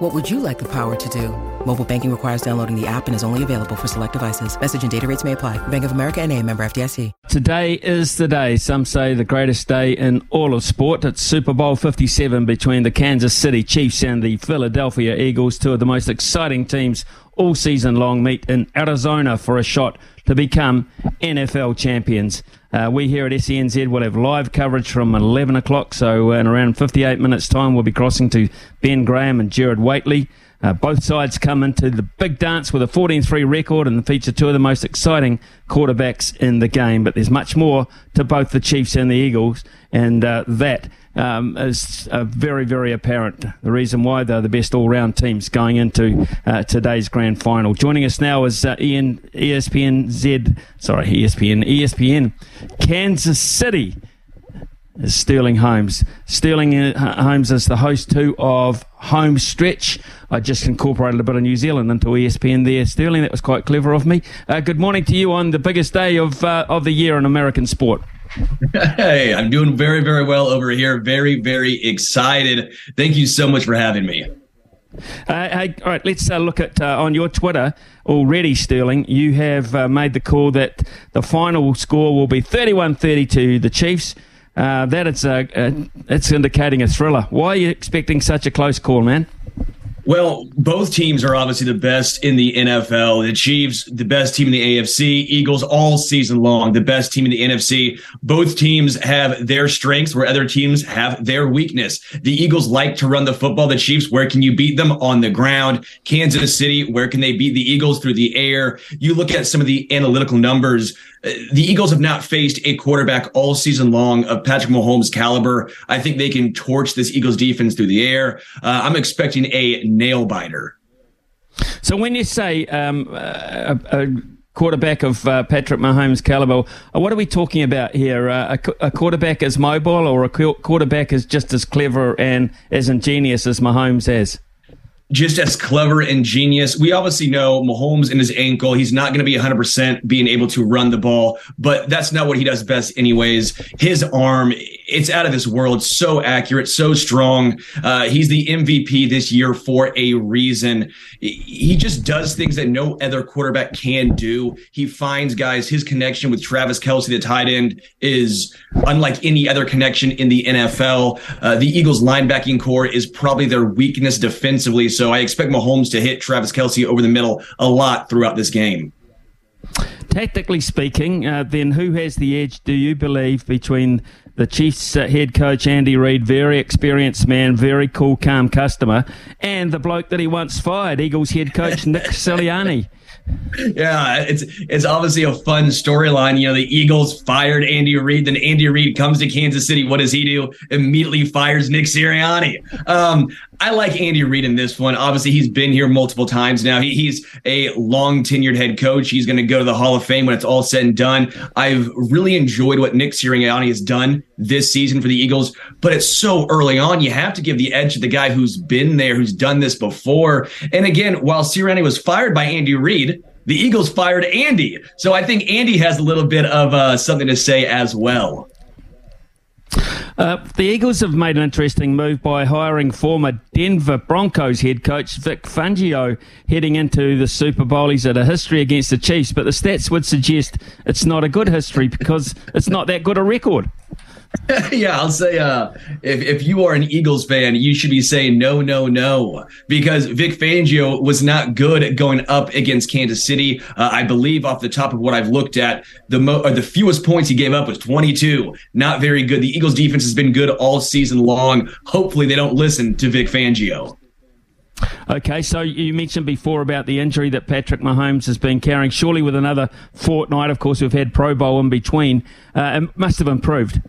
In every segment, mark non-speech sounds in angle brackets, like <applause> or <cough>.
What would you like the power to do? Mobile banking requires downloading the app and is only available for select devices. Message and data rates may apply. Bank of America and a member FDIC. Today is the day. Some say the greatest day in all of sport. It's Super Bowl 57 between the Kansas City Chiefs and the Philadelphia Eagles, two of the most exciting teams all season long meet in Arizona for a shot to become NFL champions. Uh, we here at SENZ will have live coverage from 11 o'clock, so in around 58 minutes' time, we'll be crossing to Ben Graham and Jared Whateley. Uh, both sides come into the big dance with a 14-3 record and feature two of the most exciting quarterbacks in the game. But there's much more to both the Chiefs and the Eagles, and uh, that um, is uh, very, very apparent. The reason why they're the best all-round teams going into uh, today's grand final. Joining us now is uh, Ian ESPN Z, sorry ESPN ESPN Kansas City is Sterling Holmes. Sterling uh, Holmes is the host too of Home Stretch. I just incorporated a bit of New Zealand into ESPN there. Sterling, that was quite clever of me. Uh, good morning to you on the biggest day of uh, of the year in American sport. Hey, I'm doing very, very well over here. Very, very excited. Thank you so much for having me. Uh, hey, all right, let's uh, look at uh, on your Twitter already, Sterling. You have uh, made the call that the final score will be 31 32, the Chiefs. Uh, that it's, uh, it's indicating a thriller. Why are you expecting such a close call, man? Well, both teams are obviously the best in the NFL. The Chiefs, the best team in the AFC, Eagles all season long, the best team in the NFC. Both teams have their strengths where other teams have their weakness. The Eagles like to run the football. The Chiefs, where can you beat them? On the ground. Kansas City, where can they beat the Eagles? Through the air. You look at some of the analytical numbers. Uh, the Eagles have not faced a quarterback all season long of Patrick Mahomes' caliber. I think they can torch this Eagles defense through the air. Uh, I'm expecting a nail biter. So when you say um, a, a, quarterback of uh, Patrick Mahomes' caliber, uh, what are we talking about here? Uh, a, a, quarterback is mobile or a quarterback is just as clever and as ingenious as Mahomes is? Just as clever and genius. We obviously know Mahomes and his ankle, he's not going to be 100% being able to run the ball, but that's not what he does best anyways. His arm, it's out of this world. So accurate, so strong. Uh, he's the MVP this year for a reason. He just does things that no other quarterback can do. He finds guys. His connection with Travis Kelce, the tight end, is unlike any other connection in the NFL. Uh, the Eagles linebacking corps is probably their weakness defensively. I expect Mahomes to hit Travis Kelce over the middle a lot throughout this game. Tactically speaking, uh, then who has the edge, do you believe, between the Chiefs uh, head coach Andy Reid, very experienced man, very cool, calm customer, and the bloke that he once fired, Eagles head coach Nick <laughs> Sirianni? yeah, it's it's obviously a fun storyline. You know, the Eagles fired Andy Reid, then Andy Reid comes to Kansas City. What does he do? Immediately fires Nick Sirianni. Um, I like Andy Reid in this one. Obviously, he's been here multiple times now. He, he's a long tenured head coach. He's going to go to the Hall of Fame when it's all said and done. I've really enjoyed what Nick Sirianni has done this season for the Eagles, but it's so early on. You have to give the edge to the guy who's been there, who's done this before. And again, while Sirianni was fired by Andy Reid, the Eagles fired Andy. So I think Andy has a little bit of uh, something to say as well. Uh, the Eagles have made an interesting move by hiring former Denver Broncos head coach Vic Fangio heading into the Super Bowl. He's had a history against the Chiefs, but the stats would suggest it's not a good history because it's not that good a record. <laughs> yeah, I'll say uh, if, if you are an Eagles fan, you should be saying no, no, no, because Vic Fangio was not good at going up against Kansas City. Uh, I believe off the top of what I've looked at, the mo- the fewest points he gave up was 22. Not very good. The Eagles defense has been good all season long. Hopefully they don't listen to Vic Fangio. Okay, so you mentioned before about the injury that Patrick Mahomes has been carrying. Surely with another fortnight, of course, we've had Pro Bowl in between. Uh, it must have improved.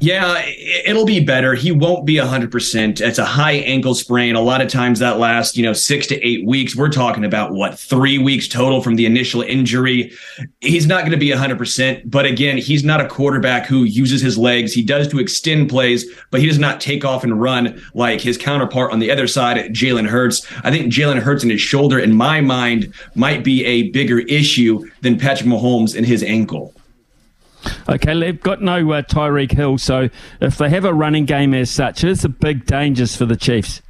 Yeah, it'll be better. He won't be 100%. It's a high ankle sprain. A lot of times that lasts, you know, six to eight weeks. We're talking about what, three weeks total from the initial injury. He's not going to be 100%. But again, he's not a quarterback who uses his legs. He does to extend plays, but he does not take off and run like his counterpart on the other side, Jalen Hurts. I think Jalen Hurts and his shoulder, in my mind, might be a bigger issue than Patrick Mahomes and his ankle. Okay, they've got no uh, Tyreek Hill, so if they have a running game as such, it's a big dangers for the Chiefs.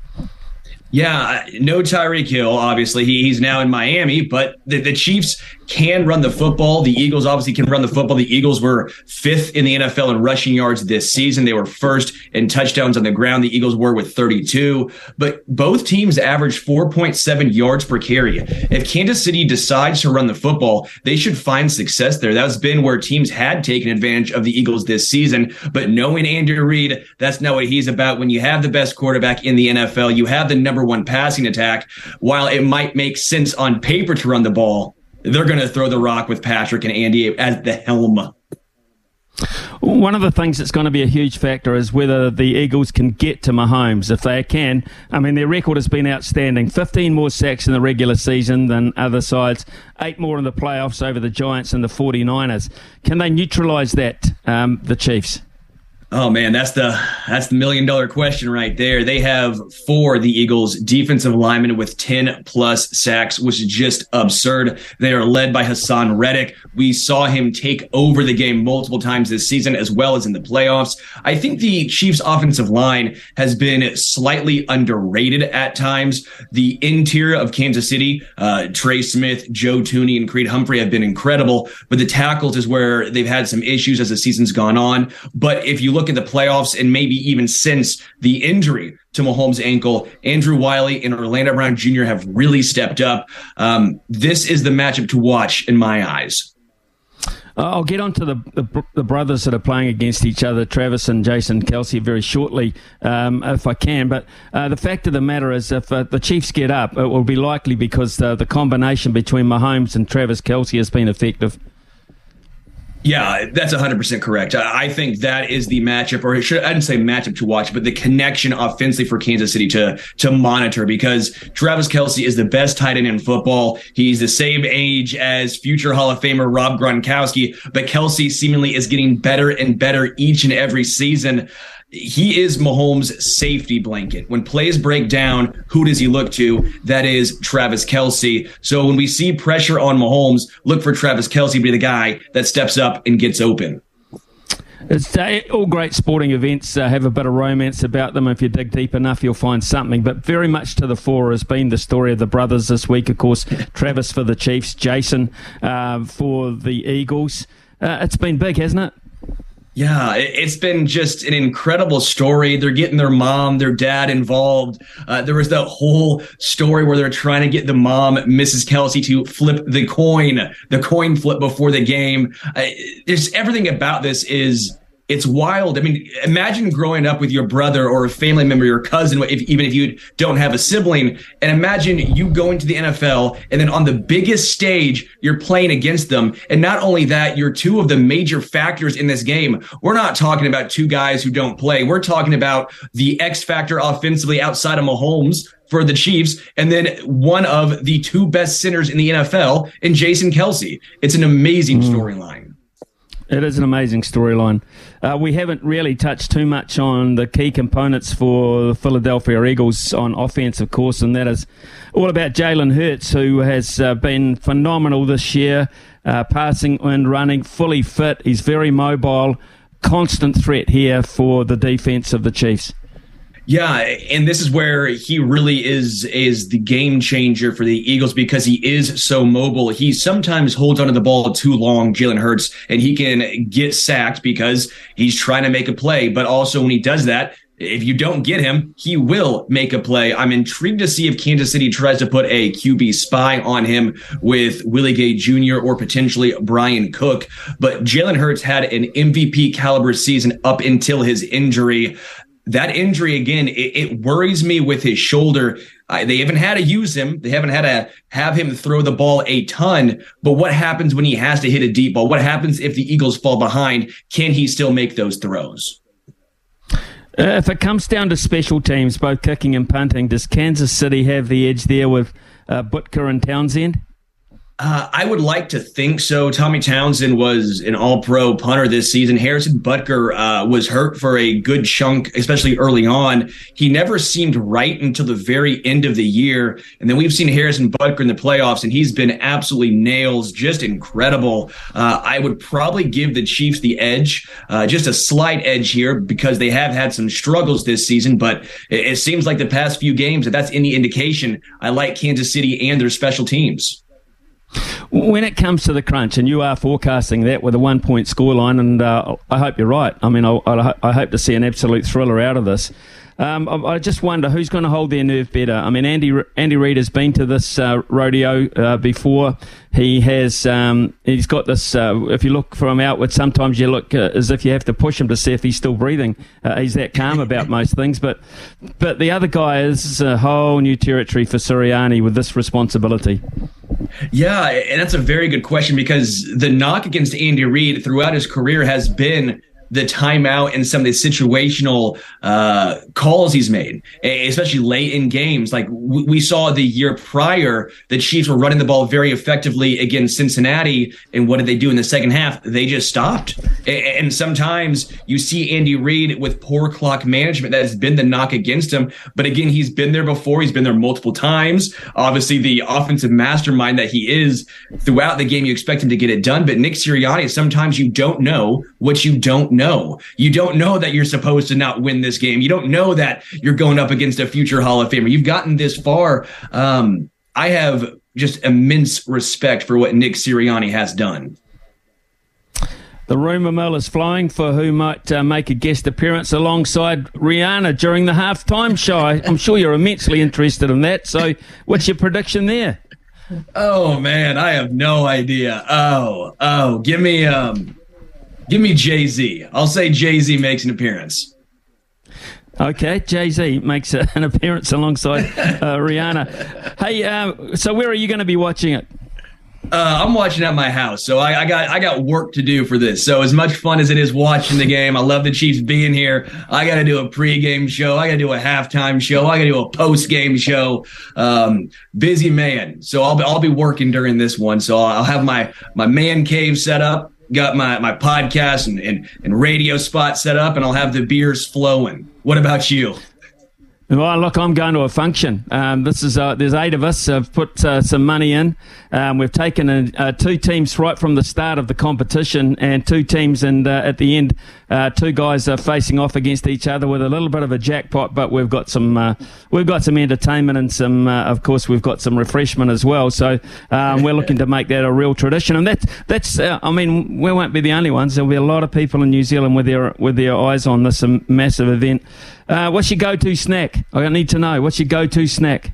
Yeah, no Tyreek Hill. Obviously, he, he's now in Miami, but the, the Chiefs can run the football. The Eagles obviously can run the football. The Eagles were fifth in the NFL in rushing yards this season. They were first in touchdowns on the ground. The Eagles were with 32, but both teams averaged 4.7 yards per carry. If Kansas City decides to run the football, they should find success there. That's been where teams had taken advantage of the Eagles this season. But knowing Andrew Reid, that's not what he's about. When you have the best quarterback in the NFL, you have the number one passing attack. While it might make sense on paper to run the ball, they're going to throw the rock with Patrick and Andy at the helm. One of the things that's going to be a huge factor is whether the Eagles can get to Mahomes. If they can, I mean, their record has been outstanding 15 more sacks in the regular season than other sides, eight more in the playoffs over the Giants and the 49ers. Can they neutralise that, um, the Chiefs? Oh man, that's the that's the million dollar question right there. They have four the Eagles defensive linemen with 10 plus sacks, which is just absurd. They are led by Haason Reddick. We saw him take over the game multiple times this season as well as in the playoffs. I think the Chiefs offensive line has been slightly underrated at times. The interior of Kansas City, uh, Trey Smith, Joe Thuney, and Creed Humphrey have been incredible, but the tackles is where they've had some issues as the season's gone on. But if you look at the playoffs and maybe even since the injury to Mahomes' ankle, Andrew Wylie and Orlando Brown Jr. have really stepped up. Um, this is the matchup to watch in my eyes. Uh, I'll get on to the, the, the brothers that are playing against each other, Travis and Jason Kelce, very shortly, um, if I can. But uh, the fact of the matter is, if uh, the Chiefs get up, it will be likely because uh, the combination between Mahomes and Travis Kelce has been effective. Yeah, that's 100% correct. I think that is the matchup, or should, I didn't say matchup to watch, but the connection offensively for Kansas City to, to monitor because Travis Kelce is the best tight end in football. He's the same age as future Hall of Famer Rob Gronkowski, but Kelce seemingly is getting better and better each and every season he is Mahomes' safety blanket. When plays break down, who does he look to? That is Travis Kelce. So when we see pressure on Mahomes, look for Travis Kelce to be the guy that steps up and gets open. It's uh, all great sporting events uh, have a bit of romance about them. If you dig deep enough, you'll find something. But very much to the fore has been the story of the brothers this week. Of course, <laughs> Travis for the Chiefs, Jason uh, for the Eagles. Uh, it's been big, hasn't it? Yeah, it's been just an incredible story. They're getting their mom, their dad involved. Uh, there was that whole story where they're trying to get the mom, Mrs. Kelce, to flip the coin, the coin flip before the game. Uh, there's everything about this is it's wild. I mean, imagine growing up with your brother or a family member, your cousin, if, even if you don't have a sibling, and imagine you going to the NFL and then on the biggest stage, you're playing against them. And not only that, you're two of the major factors in this game. We're not talking about two guys who don't play. We're talking about the X factor offensively outside of Mahomes for the Chiefs, and then one of the two best centers in the NFL in Jason Kelce. It's an amazing mm. storyline. It is an amazing storyline. Uh, we haven't really touched too much on the key components for the Philadelphia Eagles on offense, of course, and that is all about Jalen Hurts, who has uh, been phenomenal this year, uh, passing and running, fully fit. He's very mobile, constant threat here for the defense of the Chiefs. Yeah, and this is where he really is is the game changer for the Eagles because he is so mobile. He sometimes holds onto the ball too long, Jalen Hurts, and he can get sacked because he's trying to make a play. But also when he does that, if you don't get him, he will make a play. I'm intrigued to see if Kansas City tries to put a QB spy on him with Willie Gay Jr. or potentially Bryan Cook. But Jalen Hurts had an MVP caliber season up until his injury that injury again, it, it worries me with his shoulder. They haven't had to use him. They haven't had to have him throw the ball a ton. But what happens when he has to hit a deep ball? What happens if the Eagles fall behind? Can he still make those throws? Uh, if it comes down to special teams, both kicking and punting, does Kansas City have the edge there with uh, Butker and Townsend? Uh, I would like to think so. Tommy Townsend was an all pro punter this season. Harrison Butker uh, was hurt for a good chunk, especially early on. He never seemed right until the very end of the year. And then we've seen Harrison Butker in the playoffs, and he's been absolutely nails, just incredible. Uh, I would probably give the Chiefs the edge, uh, just a slight edge here because they have had some struggles this season. But it, it seems like the past few games, if that's any indication, I like Kansas City and their special teams. When it comes to the crunch, and you are forecasting that with a one point scoreline, and uh, I hope you're right. I mean, I, I, hope to see an absolute thriller out of this. Um, I, I, just wonder who's going to hold their nerve better. I mean, Andy Andy Reid has been to this uh, rodeo uh, before. He has. Um, he's got this. Uh, if you look from outward, sometimes you look uh, as if you have to push him to see if he's still breathing. Uh, he's that calm about <laughs> most things. But but the other guy is a whole new territory for Sirianni with this responsibility. Yeah, and that's a very good question because the knock against Andy Reid throughout his career has been the timeout and some of the situational uh, calls he's made, especially late in games. Like we saw the year prior, the Chiefs were running the ball very effectively against Cincinnati. And what did they do in the second half? They just stopped. And sometimes you see Andy Reid with poor clock management. That has been the knock against him. But again, he's been there before. He's been there multiple times. Obviously, the offensive mastermind that he is throughout the game, you expect him to get it done. But Nick Sirianni, sometimes you don't know what you don't know. No, you don't know that you're supposed to not win this game. You don't know that you're going up against a future Hall of Famer. You've gotten this far. Um, I have just immense respect for what Nick Sirianni has done. The rumour mill is flowing for who might uh, make a guest appearance alongside Rihanna during the halftime show. I'm sure you're immensely interested in that. So, what's your prediction there? Oh man, I have no idea. Oh, oh, give me um Give me Jay Z. I'll say Jay Z makes an appearance. Okay, Jay Z makes an appearance alongside <laughs> uh, Rihanna. Hey, uh, so where are you going to be watching it? Uh, I'm watching at my house, so I, I, got I got work to do for this. So as much fun as it is watching the game, I love the Chiefs being here. I got to do a pregame show. I got to do a halftime show. I got to do a postgame show. Um, busy man, so I'll be I'll be working during this one. So I'll have my my man cave set up got my my podcast and, and, and radio spot set up, and I'll have the beers flowing. What about you? Well, look, I'm going to a function. Um, this is uh, there's eight of us. have put uh, some money in. Um, we've taken a, uh, two teams right from the start of the competition, and two teams, and at the end, uh, two guys are facing off against each other with a little bit of a jackpot. But we've got some uh, we've got some entertainment and some, of course, we've got some refreshment as well. So um, we're looking to make that a real tradition, and that's that's. I mean, we won't be the only ones. There'll be a lot of people in New Zealand with their with their eyes on this massive event. Uh, what's your go-to snack? I need to know. What's your go-to snack?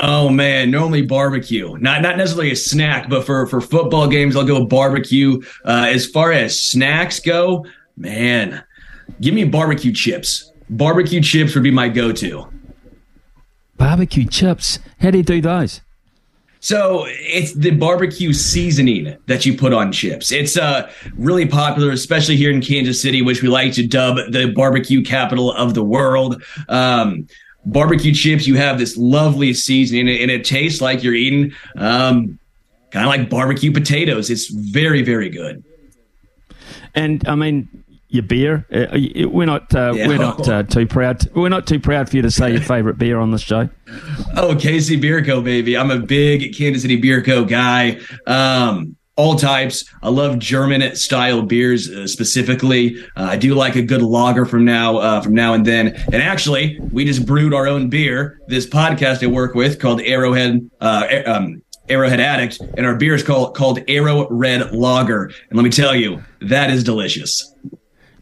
Oh man, normally barbecue. Not not necessarily a snack, but for for football games, I'll go barbecue. Uh, as far as snacks go, man, give me barbecue chips. Barbecue chips would be my go-to. Barbecue chips. How do you do those? So it's the barbecue seasoning that you put on chips. It's uh, really popular, especially here in Kansas City, which we like to dub the barbecue capital of the world. Um, barbecue chips, you have this lovely seasoning, and it, tastes like you're eating um, kind of like barbecue potatoes. It's very, very good. And I mean, your beer. Uh, we're not uh, yeah. we're not uh, too proud. To, we're not too proud for you to say your <laughs> favorite beer on this show. Oh, KC Bier Co. baby. I'm a big Kansas City Bier Co. guy. Um, all types. I love German style beers uh, specifically. Uh, I do like a good lager from now uh, from now and then. And actually, we just brewed our own beer. This podcast I work with called Arrowhead. Um, Arrowhead Addict, and our beer is called called Arrow Red Lager. And let me tell you, that is delicious.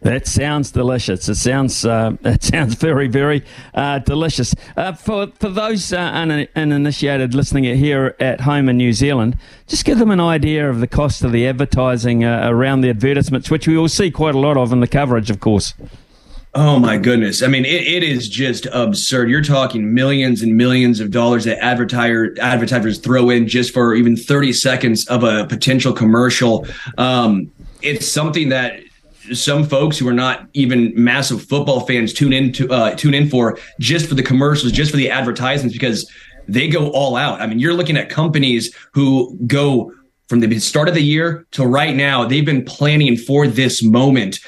That sounds delicious. It sounds uh, <laughs> it sounds very very uh, delicious. Uh, for for those uh, uninitiated listening here at home in New Zealand, just give them an idea of the cost of the advertising uh, around the advertisements, which we will see quite a lot of in the coverage, of course. Oh my goodness! I mean, it, it is just absurd. You're talking millions and millions of dollars that advertiser advertisers throw in just for even 30 seconds of a potential commercial. Um, it's something that some folks who are not even massive football fans tune in to uh, tune in for just for the commercials, just for the advertisements, because they go all out. I mean, you're looking at companies who go from the start of the year to right now. They've been planning for this moment.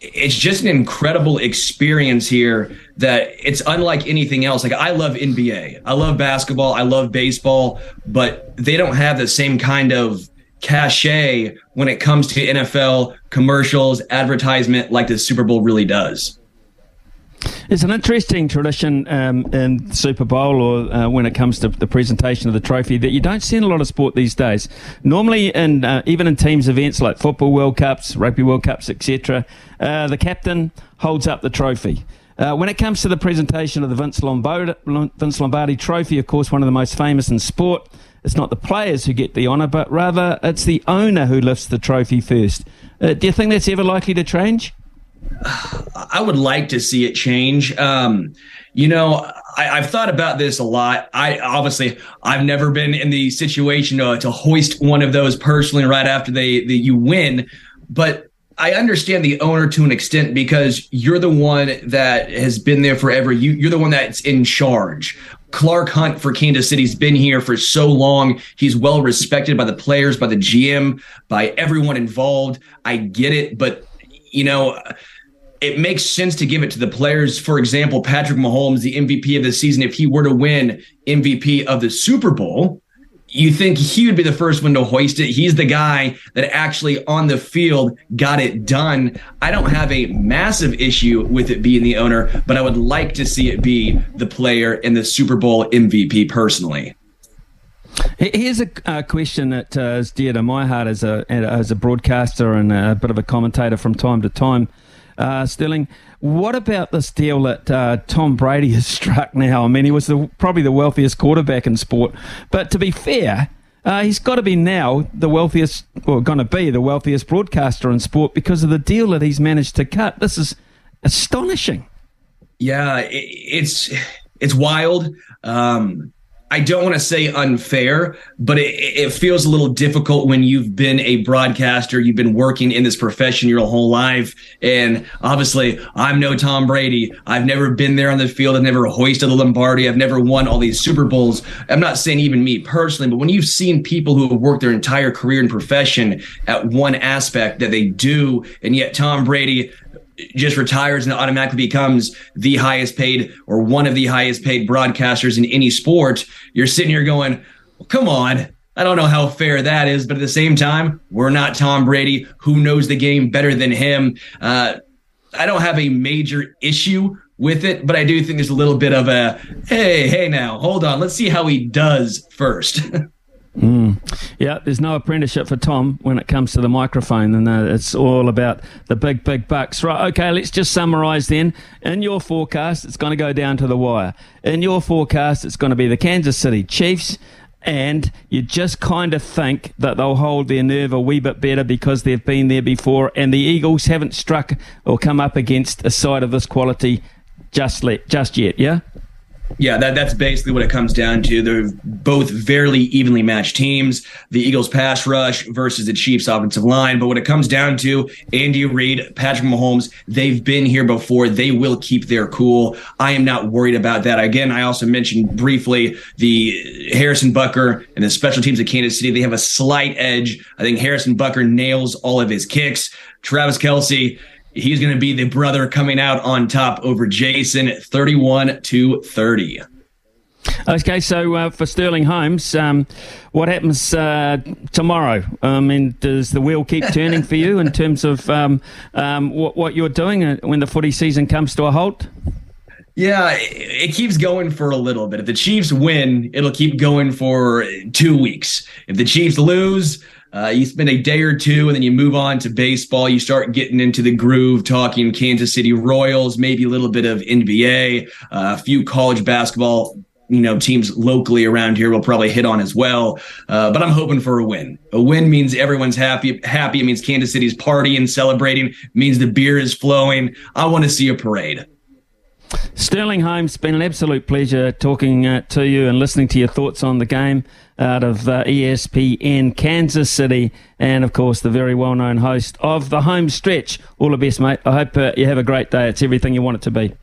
It's just an incredible experience here that it's unlike anything else. Like I love NBA, I love basketball, I love baseball, but they don't have the same kind of cachet when it comes to NFL commercials, advertisement like the Super Bowl really does. It's an interesting tradition um, in Super Bowl or uh, when it comes to the presentation of the trophy that you don't see in a lot of sport these days. Normally, in uh, even in teams events like football World Cups, rugby World Cups, etc., uh, the captain holds up the trophy. Uh, when it comes to the presentation of the Vince Lombardi, Vince Lombardi Trophy, of course, one of the most famous in sport, it's not the players who get the honour, but rather it's the owner who lifts the trophy first. Uh, do you think that's ever likely to change? I would like to see it change. Um, you know, I, have thought about this a lot. I obviously I've never been in the situation to, to hoist one of those personally right after they, they you win, but I understand the owner to an extent because you're the one that has been there forever. You, you're the one that's in charge. Clark Hunt for Kansas City's been here for so long. He's well respected by the players, by the GM, by everyone involved. I get it, but you know, it makes sense to give it to the players. For example, Patrick Mahomes, the MVP of the season, if he were to win MVP of the Super Bowl, you think he would be the first one to hoist it. He's the guy that actually on the field got it done. I don't have a massive issue with it being the owner, but I would like to see it be the player in the Super Bowl MVP personally. Here's a, a question that uh, is dear to my heart as a as a broadcaster and a bit of a commentator from time to time. Uh, Sterling, what about this deal that uh, Tom Brady has <laughs> struck now? I mean, he was the, probably the wealthiest quarterback in sport, but to be fair, uh, he's got to be now the wealthiest, or going to be the wealthiest broadcaster in sport because of the deal that he's managed to cut. This is astonishing. Yeah, it, it's it's wild. Um, I don't want to say unfair, but it, it, feels a little difficult when you've been a broadcaster, you've been working in this profession your whole life. And obviously, I'm no Tom Brady. I've never been there on the field. I've never hoisted a Lombardi. I've never won all these Super Bowls. I'm not saying even me personally, but when you've seen people who have worked their entire career and profession at one aspect that they do, and yet Tom Brady just retires and automatically becomes the highest paid or one of the highest paid broadcasters in any sport, you're sitting here going, well, come on. I don't know how fair that is, but at the same time, we're not Tom Brady. Who knows the game better than him? Uh, I don't have a major issue with it, but I do think there's a little bit of a hey, hey, now hold on, let's see how he does first. <laughs> Mm. Yeah, there's no apprenticeship for Tom when it comes to the microphone, and uh, it's all about the big, big bucks. Right, okay, let's just summarise then. In your forecast, it's going to go down to the wire. In your forecast, it's going to be the Kansas City Chiefs, and you just kind of think that they'll hold their nerve a wee bit better because they've been there before, and the Eagles haven't struck or come up against a side of this quality just, let, just yet, yeah? Yeah, that, that's basically what it comes down to. They're both very evenly matched teams. The Eagles pass rush versus the Chiefs offensive line. But when it comes down to Andy Reid, Patrick Mahomes, they've been here before. They will keep their cool. I am not worried about that. Again, I also mentioned briefly the Harrison Butker and the special teams of Kansas City. They have a slight edge. I think Harrison Butker nails all of his kicks. Travis Kelce, He's going to be the brother coming out on top over Jason, 31 to 30. Okay, so uh, for Sterling Holmes, um, what happens uh, tomorrow? I mean, does the wheel keep turning for you in terms of um, um, what, what, you're doing uh, when the footy season comes to a halt? Yeah, it, it keeps going for a little bit. If the Chiefs win, it'll keep going for two weeks. If the Chiefs lose, uh, you spend a day or two and then you move on to baseball. You start getting into the groove, talking Kansas City Royals, maybe a little bit of NBA, uh, a few college basketball. You know, teams locally around here will probably hit on as well. Uh, but I'm hoping for a win. A win means everyone's happy. Happy. It means Kansas City's partying, celebrating. It means the beer is flowing. I want to see a parade. Sterling Holmes, it's been an absolute pleasure talking uh, to you and listening to your thoughts on the game out of uh, ESPN Kansas City, and of course the very well-known host of the Home Stretch. All the best, mate. I hope uh, you have a great day. It's everything you want it to be.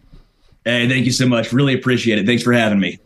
Hey, thank you so much. Really appreciate it. Thanks for having me.